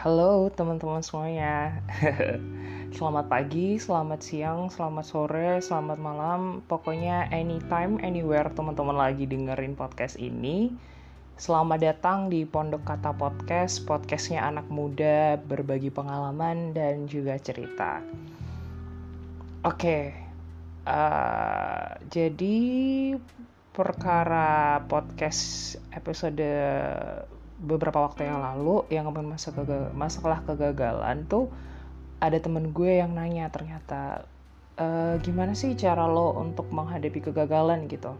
Halo teman-teman semuanya Selamat pagi, selamat siang, selamat sore, selamat malam Pokoknya anytime, anywhere teman-teman lagi dengerin podcast ini Selamat datang di Pondok Kata Podcast Podcastnya anak muda, berbagi pengalaman dan juga cerita Oke, okay. uh, eh, jadi perkara podcast episode beberapa waktu yang lalu yang ngomongin masa kegal masalah kegagalan tuh ada temen gue yang nanya ternyata e, gimana sih cara lo untuk menghadapi kegagalan? gitu.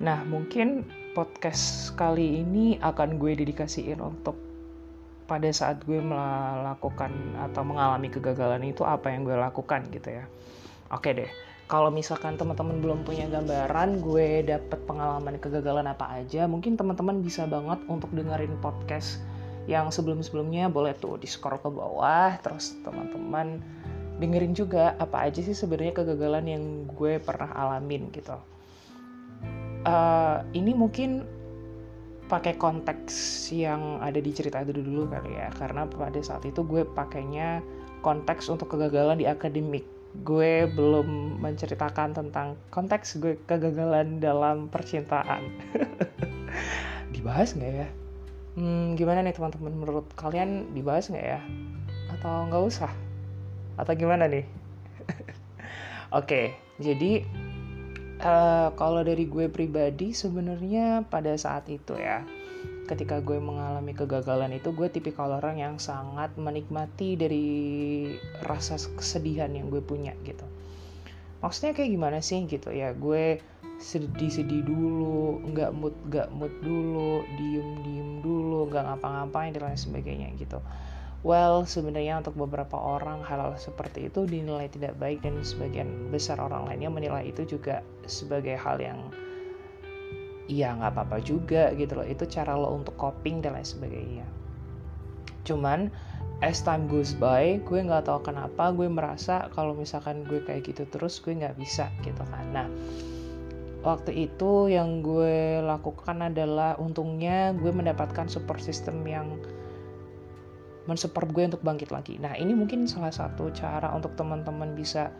Nah mungkin podcast kali ini akan gue dedikasiin untuk pada saat gue melakukan atau mengalami kegagalan itu apa yang gue lakukan gitu ya oke deh kalau misalkan teman-teman belum punya gambaran gue dapet pengalaman kegagalan apa aja mungkin teman-teman bisa banget untuk dengerin podcast yang sebelum-sebelumnya boleh tuh di scroll ke bawah terus teman-teman dengerin juga apa aja sih sebenarnya kegagalan yang gue pernah alamin gitu. Uh, ini mungkin pakai konteks yang ada di cerita itu dulu kali ya karena pada saat itu gue pakainya konteks untuk kegagalan di akademik gue belum menceritakan tentang konteks gue kegagalan dalam percintaan. dibahas nggak ya? Hmm, gimana nih teman-teman menurut kalian dibahas nggak ya? Atau nggak usah? Atau gimana nih? Oke, okay, jadi uh, kalau dari gue pribadi sebenarnya pada saat itu ya ketika gue mengalami kegagalan itu gue tipikal orang yang sangat menikmati dari rasa kesedihan yang gue punya gitu. Maksudnya kayak gimana sih gitu? Ya gue sedih-sedih dulu nggak mood nggak mood dulu diem-diem dulu nggak ngapa-ngapain dan lain sebagainya gitu. Well sebenarnya untuk beberapa orang hal-hal seperti itu dinilai tidak baik dan sebagian besar orang lainnya menilai itu juga sebagai hal yang iya nggak apa-apa juga gitu loh. Itu cara lo untuk coping dan lain sebagainya. Cuman as time goes by gue nggak tahu kenapa gue merasa kalau misalkan gue kayak gitu terus gue nggak bisa gitu kan. Nah waktu itu yang gue lakukan adalah untungnya gue mendapatkan support system yang mensupport gue untuk bangkit lagi. Nah ini mungkin salah satu cara untuk teman-teman bisa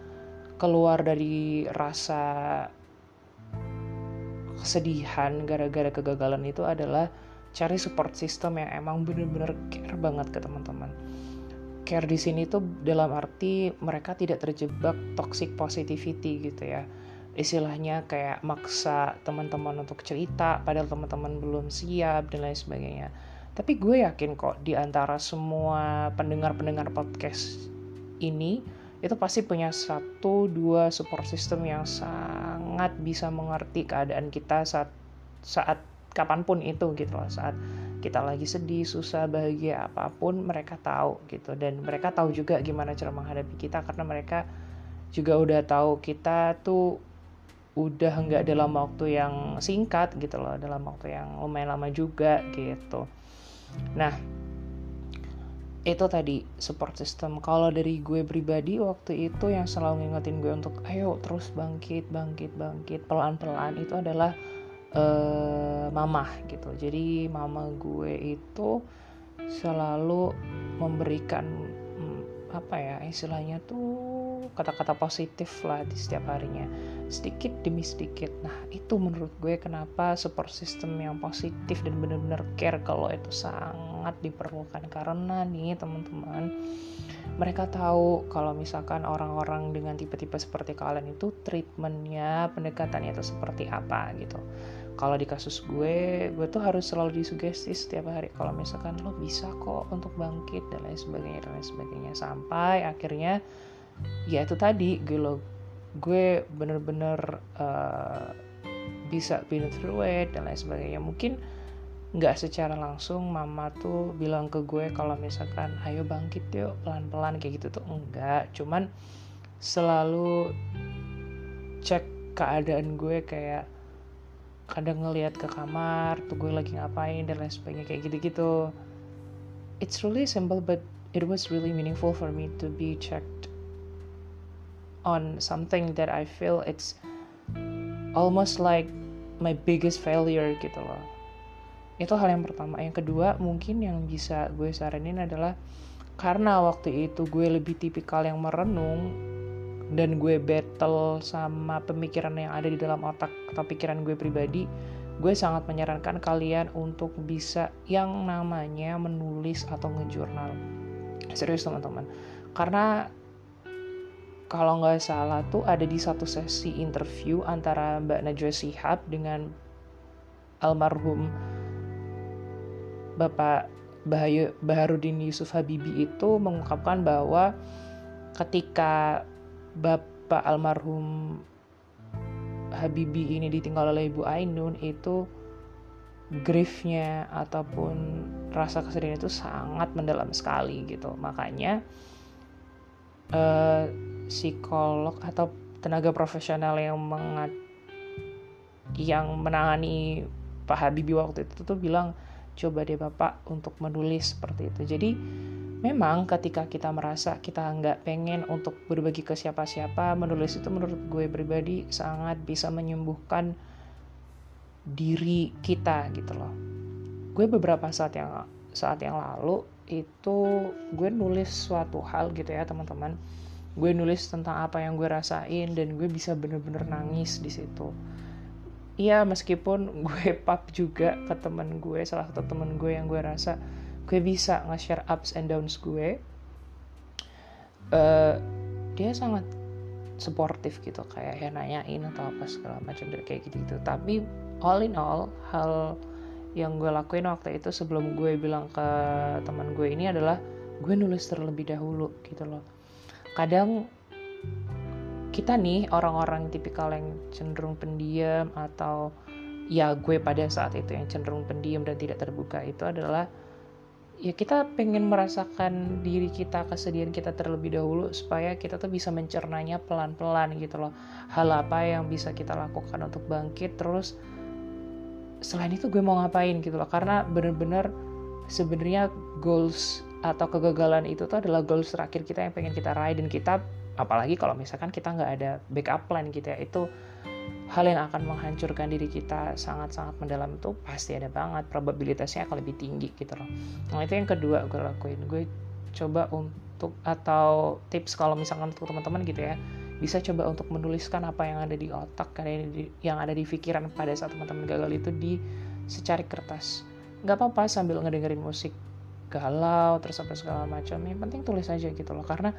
keluar dari rasa kesedihan gara-gara kegagalan itu adalah cari support system yang emang bener-bener care banget ke teman-teman. Care di sini tuh dalam arti mereka tidak terjebak toxic positivity gitu ya. Istilahnya kayak maksa teman-teman untuk cerita padahal teman-teman belum siap dan lain sebagainya. Tapi gue yakin kok di antara semua pendengar-pendengar podcast ini itu pasti punya satu dua support system yang sangat bisa mengerti keadaan kita saat saat kapan pun itu gitu loh. Saat kita lagi sedih susah bahagia apa pun mereka tahu gitu. Dan mereka tahu juga gimana cara menghadapi kita karena mereka juga udah tahu kita tuh udah nggak dalam waktu yang singkat gitu loh. Dalam waktu yang lumayan lama juga gitu. Nah itu tadi support system. Kalau dari gue pribadi waktu itu yang selalu ngingetin gue untuk ayo terus bangkit bangkit bangkit. Pelan pelan itu adalah uh, mama gitu. Jadi mama gue itu selalu memberikan apa ya istilahnya tuh kata-kata positif lah di setiap harinya. Sedikit demi sedikit. Nah itu menurut gue kenapa support system yang positif dan benar-benar care kalau itu sangat diperlukan. Karena nih teman-teman mereka tahu kalau misalkan orang-orang dengan tipe-tipe seperti kalian itu treatmentnya pendekatannya itu seperti apa gitu kalau di kasus gue gue tuh harus selalu disugesti setiap hari. Kalau misalkan lo bisa kok untuk bangkit dan lain sebagainya dan lain sebagainya. Sampai akhirnya ya itu tadi gue lo gue bener-bener uh, bisa been through it dan lain sebagainya. Mungkin nggak secara langsung mama tuh bilang ke gue kalau misalkan ayo bangkit yuk pelan-pelan kayak gitu tuh enggak. Cuman selalu cek keadaan gue kayak kadang ngelihat ke kamar tuh gue lagi ngapain dan lain sebagainya kayak gitu-gitu. It's really simple but it was really meaningful for me to be checked on something that I feel it's almost like my biggest failure gitu loh. Itu hal yang pertama. Yang kedua mungkin yang bisa gue saranin adalah karena waktu itu gue lebih tipikal yang merenung dan gue battle sama pemikiran yang ada di dalam otak atau pikiran gue pribadi gue sangat menyarankan kalian untuk bisa yang namanya menulis atau ngejurnal. Serius teman-teman. Karena kalau nggak salah tuh ada di satu sesi interview antara Mbak Najwa Sihab dengan almarhum Bapak Baharudin Yusuf Habibi itu mengungkapkan bahwa ketika Bapak almarhum Habibi ini ditinggal oleh Ibu Ainun itu griefnya ataupun rasa kesedihan itu sangat mendalam sekali gitu makanya uh, psikolog atau tenaga profesional yang mengat yang menangani Pak Habibi waktu itu tuh bilang coba deh Bapak untuk menulis seperti itu. Jadi memang ketika kita merasa kita nggak pengen untuk berbagi ke siapa-siapa, menulis itu menurut gue pribadi sangat bisa menyembuhkan diri kita gitu loh. Gue beberapa saat yang saat yang lalu itu gue nulis suatu hal gitu ya teman-teman. Gue nulis tentang apa yang gue rasain dan gue bisa bener-bener nangis di situ Iya meskipun gue pap juga ke temen gue salah satu temen gue yang gue rasa gue bisa nge-share ups and downs gue. Uh, dia sangat supportive gitu kayak ya nanyain atau apa segala macam dari kayak gitu gitu. Tapi all in all hal yang gue lakuin waktu itu sebelum gue bilang ke teman gue ini adalah gue nulis terlebih dahulu gitu loh. Kadang kita nih orang-orang tipikal yang cenderung pendiam atau ya gue pada saat itu yang cenderung pendiam dan tidak terbuka itu adalah ya kita pengen merasakan diri kita kesedihan kita terlebih dahulu supaya kita tuh bisa mencernanya pelan-pelan gitu loh. Hal apa yang bisa kita lakukan untuk bangkit terus selain itu gue mau ngapain gitu loh. Karena bener-bener sebenarnya goals atau kegagalan itu tuh adalah goals terakhir kita yang pengen kita raih dan kita apalagi kalau misalkan kita nggak ada backup plan gitu ya itu hal yang akan menghancurkan diri kita sangat-sangat mendalam itu pasti ada banget probabilitasnya akan lebih tinggi gitu loh. Nah itu yang kedua gue lakuin. Gue coba untuk atau tips kalau misalkan untuk teman-teman gitu ya bisa coba untuk menuliskan apa yang ada di otak yang ada di pikiran pada saat teman-teman gagal itu di secari kertas. Nggak apa-apa sambil ngedengerin musik galau terus apa segala macam. Yang penting tulis aja gitu loh. Karena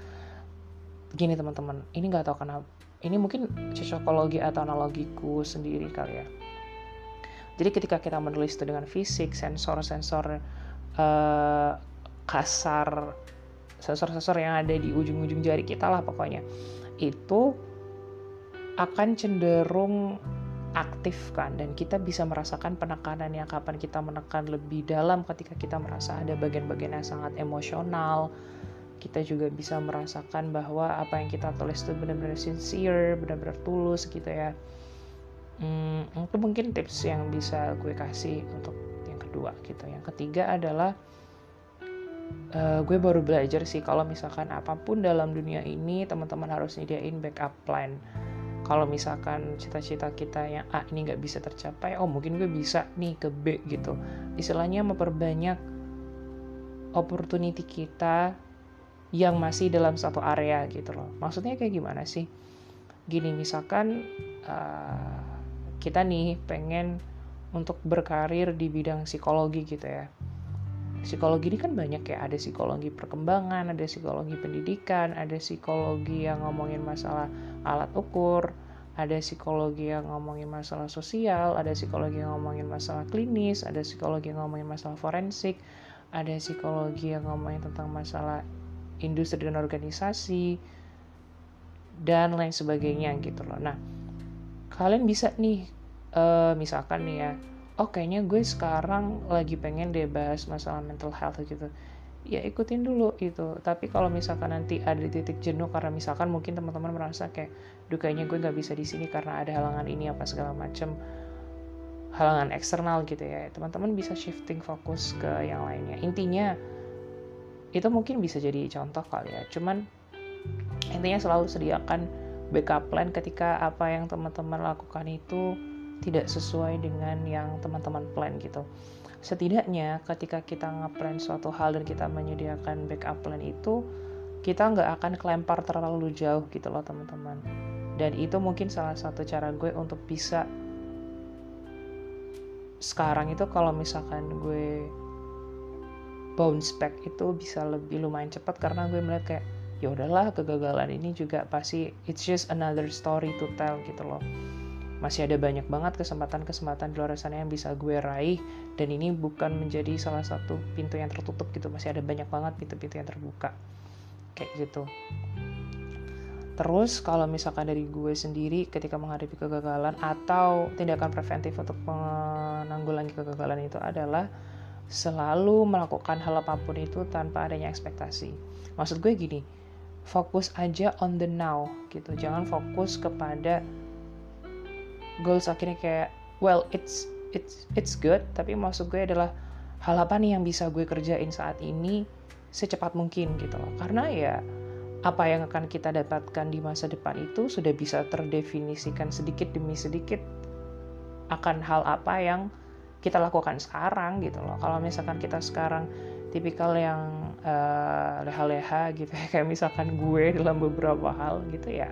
gini teman-teman ini nggak tahu kenapa ini mungkin cocokologi atau analogiku sendiri kali ya. Jadi ketika kita menulis itu dengan fisik sensor-sensor uh, kasar sensor-sensor yang ada di ujung-ujung jari kita lah pokoknya itu akan cenderung aktif kan dan kita bisa merasakan penekanan yang kapan kita menekan lebih dalam ketika kita merasa ada bagian-bagian yang sangat emosional kita juga bisa merasakan bahwa apa yang kita tulis itu benar-benar sincere, benar-benar tulus gitu ya. Hmm, itu mungkin tips yang bisa gue kasih untuk yang kedua gitu. Yang ketiga adalah uh, gue baru belajar sih kalau misalkan apa pun dalam dunia ini teman-teman harus nyediain backup plan. Kalau misalkan cita-cita kita yang A ini nggak bisa tercapai, oh mungkin gue bisa nih ke B gitu. Istilahnya memperbanyak opportunity kita yang masih dalam satu area gitu loh. Maksudnya kayak gimana sih? Gini misalkan uh, kita nih pengen untuk berkarir di bidang psikologi gitu ya. Psikologi ini kan banyak ya, ada psikologi perkembangan, ada psikologi pendidikan, ada psikologi yang ngomongin masalah alat ukur, ada psikologi yang ngomongin masalah sosial, ada psikologi yang ngomongin masalah klinis, ada psikologi yang ngomongin masalah forensik, ada psikologi yang ngomongin tentang masalah industri dan organisasi dan lain sebagainya gitu loh. Nah, kalian bisa nih uh, misalkan nih ya, oh kayaknya gue sekarang lagi pengen deh bahas masalah mental health gitu. Ya ikutin dulu itu. Tapi kalau misalkan nanti ada titik jenuh karena misalkan mungkin teman-teman merasa kayak, duh kayaknya gue nggak bisa di sini karena ada halangan ini apa segala macem halangan eksternal gitu ya teman-teman bisa shifting fokus ke yang lainnya intinya itu mungkin bisa jadi contoh kali ya. Cuman intinya selalu sediakan backup plan ketika apa yang teman-teman lakukan itu tidak sesuai dengan yang teman-teman plan gitu. Setidaknya ketika kita ngeplan suatu hal dan kita menyediakan backup plan itu kita nggak akan kelempar terlalu jauh gitu loh teman-teman. Dan itu mungkin salah satu cara gue untuk bisa sekarang itu kalau misalkan gue bounce back itu bisa lebih lumayan cepat karena gue melihat kayak ya udahlah kegagalan ini juga pasti it's just another story to tell gitu loh. Masih ada banyak banget kesempatan-kesempatan di luar sana yang bisa gue raih dan ini bukan menjadi salah satu pintu yang tertutup gitu masih ada banyak banget pintu-pintu yang terbuka. Kayak gitu. Terus kalau misalkan dari gue sendiri ketika menghadapi kegagalan atau tindakan preventif untuk menanggulangi kegagalan itu adalah selalu melakukan hal apa pun itu tanpa adanya ekspektasi. Maksud gue gini, fokus aja on the now gitu. Jangan fokus kepada goals akhirnya kayak well it's it's it's good tapi maksud gue adalah hal apa nih yang bisa gue kerjain saat ini secepat mungkin gitu loh. Karena ya apa yang akan kita dapatkan di masa depan itu sudah bisa terdefinisikan sedikit demi sedikit akan hal apa yang kita lakukan sekarang gitu loh. Kalau misalkan kita sekarang tipikal yang uh, leha-leha gitu ya kayak misalkan gue dalam beberapa hal gitu ya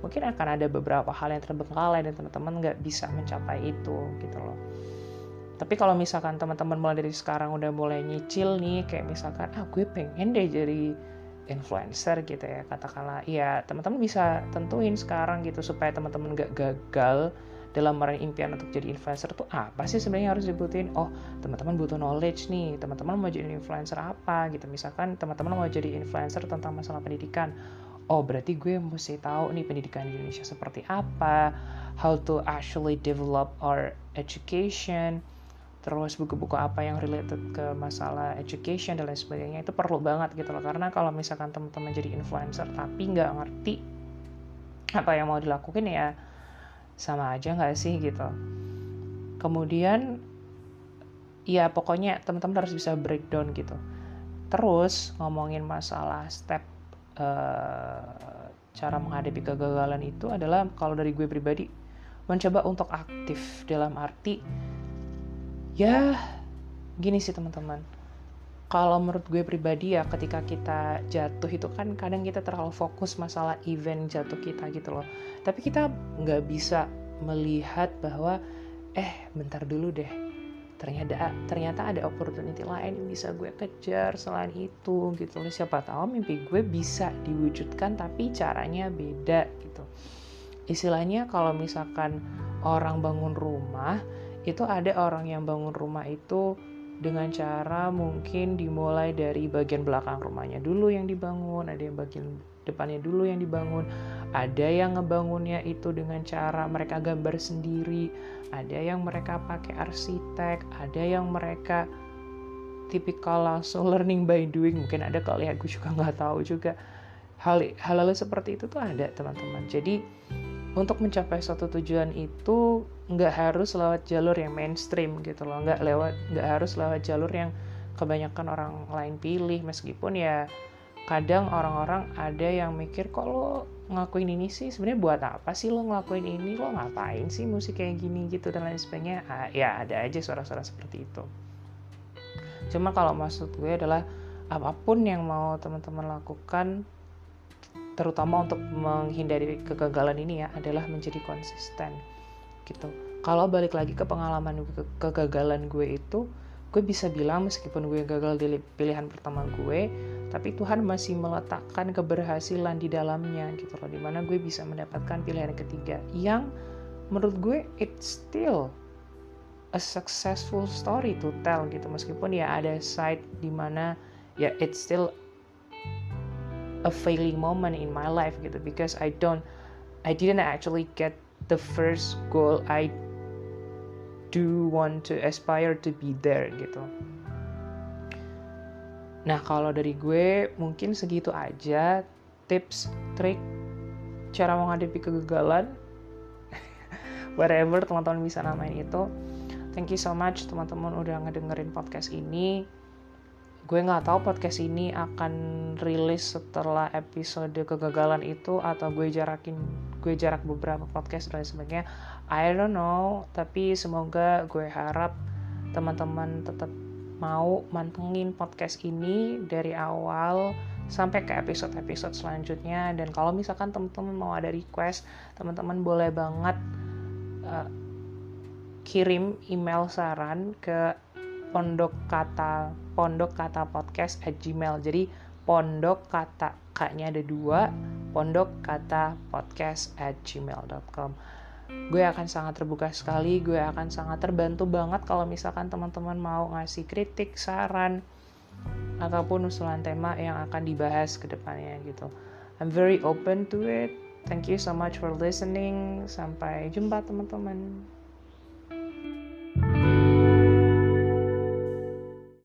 mungkin akan ada beberapa hal yang terbengkalai dan teman-teman nggak bisa mencapai itu gitu loh. Tapi kalau misalkan teman-teman mulai dari sekarang udah mulai nyicil nih kayak misalkan ah gue pengen deh jadi influencer gitu ya katakanlah. Ya teman-teman bisa tentuin sekarang gitu supaya teman-teman gak gagal dalam meraih impian untuk jadi influencer tuh apa sih sebenarnya harus dibutuhin? Oh teman-teman butuh knowledge nih. Teman-teman mau jadi influencer apa gitu. Misalkan teman-teman mau jadi influencer tentang masalah pendidikan. Oh berarti gue mesti tahu nih pendidikan di Indonesia seperti apa. How to actually develop our education. Terus buku-buku apa yang related ke masalah education dan lain sebagainya. Itu perlu banget gitu loh. Karena kalau misalkan teman-teman jadi influencer tapi nggak ngerti apa yang mau dilakukan ya sama aja nggak sih gitu. Kemudian ya pokoknya teman-teman harus bisa breakdown gitu. Terus ngomongin masalah step uh, cara menghadapi kegagalan itu adalah kalau dari gue pribadi mencoba untuk aktif. Dalam arti ya gini sih teman-teman kalau menurut gue pribadi ya ketika kita jatuh itu kan kadang kita terlalu fokus masalah event jatuh kita gitu loh. Tapi kita nggak bisa melihat bahwa eh bentar dulu deh. Ternyata ternyata ada opportunity lain yang bisa gue kejar selain itu gitu loh. Siapa tahu mimpi gue bisa diwujudkan tapi caranya beda gitu. Istilahnya kalau misalkan orang bangun rumah itu ada orang yang bangun rumah itu dengan cara mungkin dimulai dari bagian belakang rumahnya dulu yang dibangun, ada yang bagian depannya dulu yang dibangun, ada yang ngebangunnya itu dengan cara mereka gambar sendiri, ada yang mereka pakai arsitek, ada yang mereka tipikal langsung learning by doing, mungkin ada kali ya, gue juga nggak tahu juga. Hal hal seperti itu tuh ada teman-teman. Jadi untuk mencapai suatu tujuan itu nggak harus lewat jalur yang mainstream gitu loh. Nggak lewat nggak harus lewat jalur yang kebanyakan orang lain pilih. Meskipun ya kadang orang-orang ada yang mikir kok lo ngelakuin ini sih? Sebenarnya buat apa sih lo ngelakuin ini? Lo ngapain sih musik kayak gini? Gitu dan lain sebagainya. Ah, ya ada aja suara-suara seperti itu. Cuma kalau maksud gue adalah apa pun yang mau teman-teman lakukan terutama untuk menghindari kegagalan ini ya adalah menjadi konsisten gitu. Kalau balik lagi ke pengalaman ke kegagalan gue itu gue bisa bilang meskipun gue gagal di pilihan pertama gue tapi Tuhan masih meletakkan keberhasilan di dalamnya gitu loh. Di mana gue bisa mendapatkan pilihan ketiga yang menurut gue it's still a successful story to tell gitu. Meskipun ya ada side di mana ya it's still a failing moment in my life gitu because I don't I didn't actually get the first goal I do want to aspire to be there gitu. Nah kalau dari gue mungkin segitu aja tips, trik, cara menghadapi kegagalan, whatever teman-teman bisa namain itu. Thank you so much teman-teman udah ngedengerin podcast ini gue nggak tahu podcast ini akan rilis setelah episode kegagalan itu atau gue jarakin gue jarak beberapa podcast dan sebagainya. I don't know tapi semoga gue harap teman-teman tetap mau mantengin podcast ini dari awal sampai ke episode-episode selanjutnya. Dan kalau misalkan teman-teman mau ada request teman-teman boleh banget uh, kirim email saran ke pondok kata pondok kata podcast at gmail. Jadi pondok kata kaknya ada dua pondok kata podcast at gmail.com gue akan sangat terbuka sekali gue akan sangat terbantu banget kalau misalkan teman-teman mau ngasih kritik saran ataupun usulan tema yang akan dibahas ke depannya gitu. I'm very open to it. Thank you so much for listening. Sampai jumpa teman-teman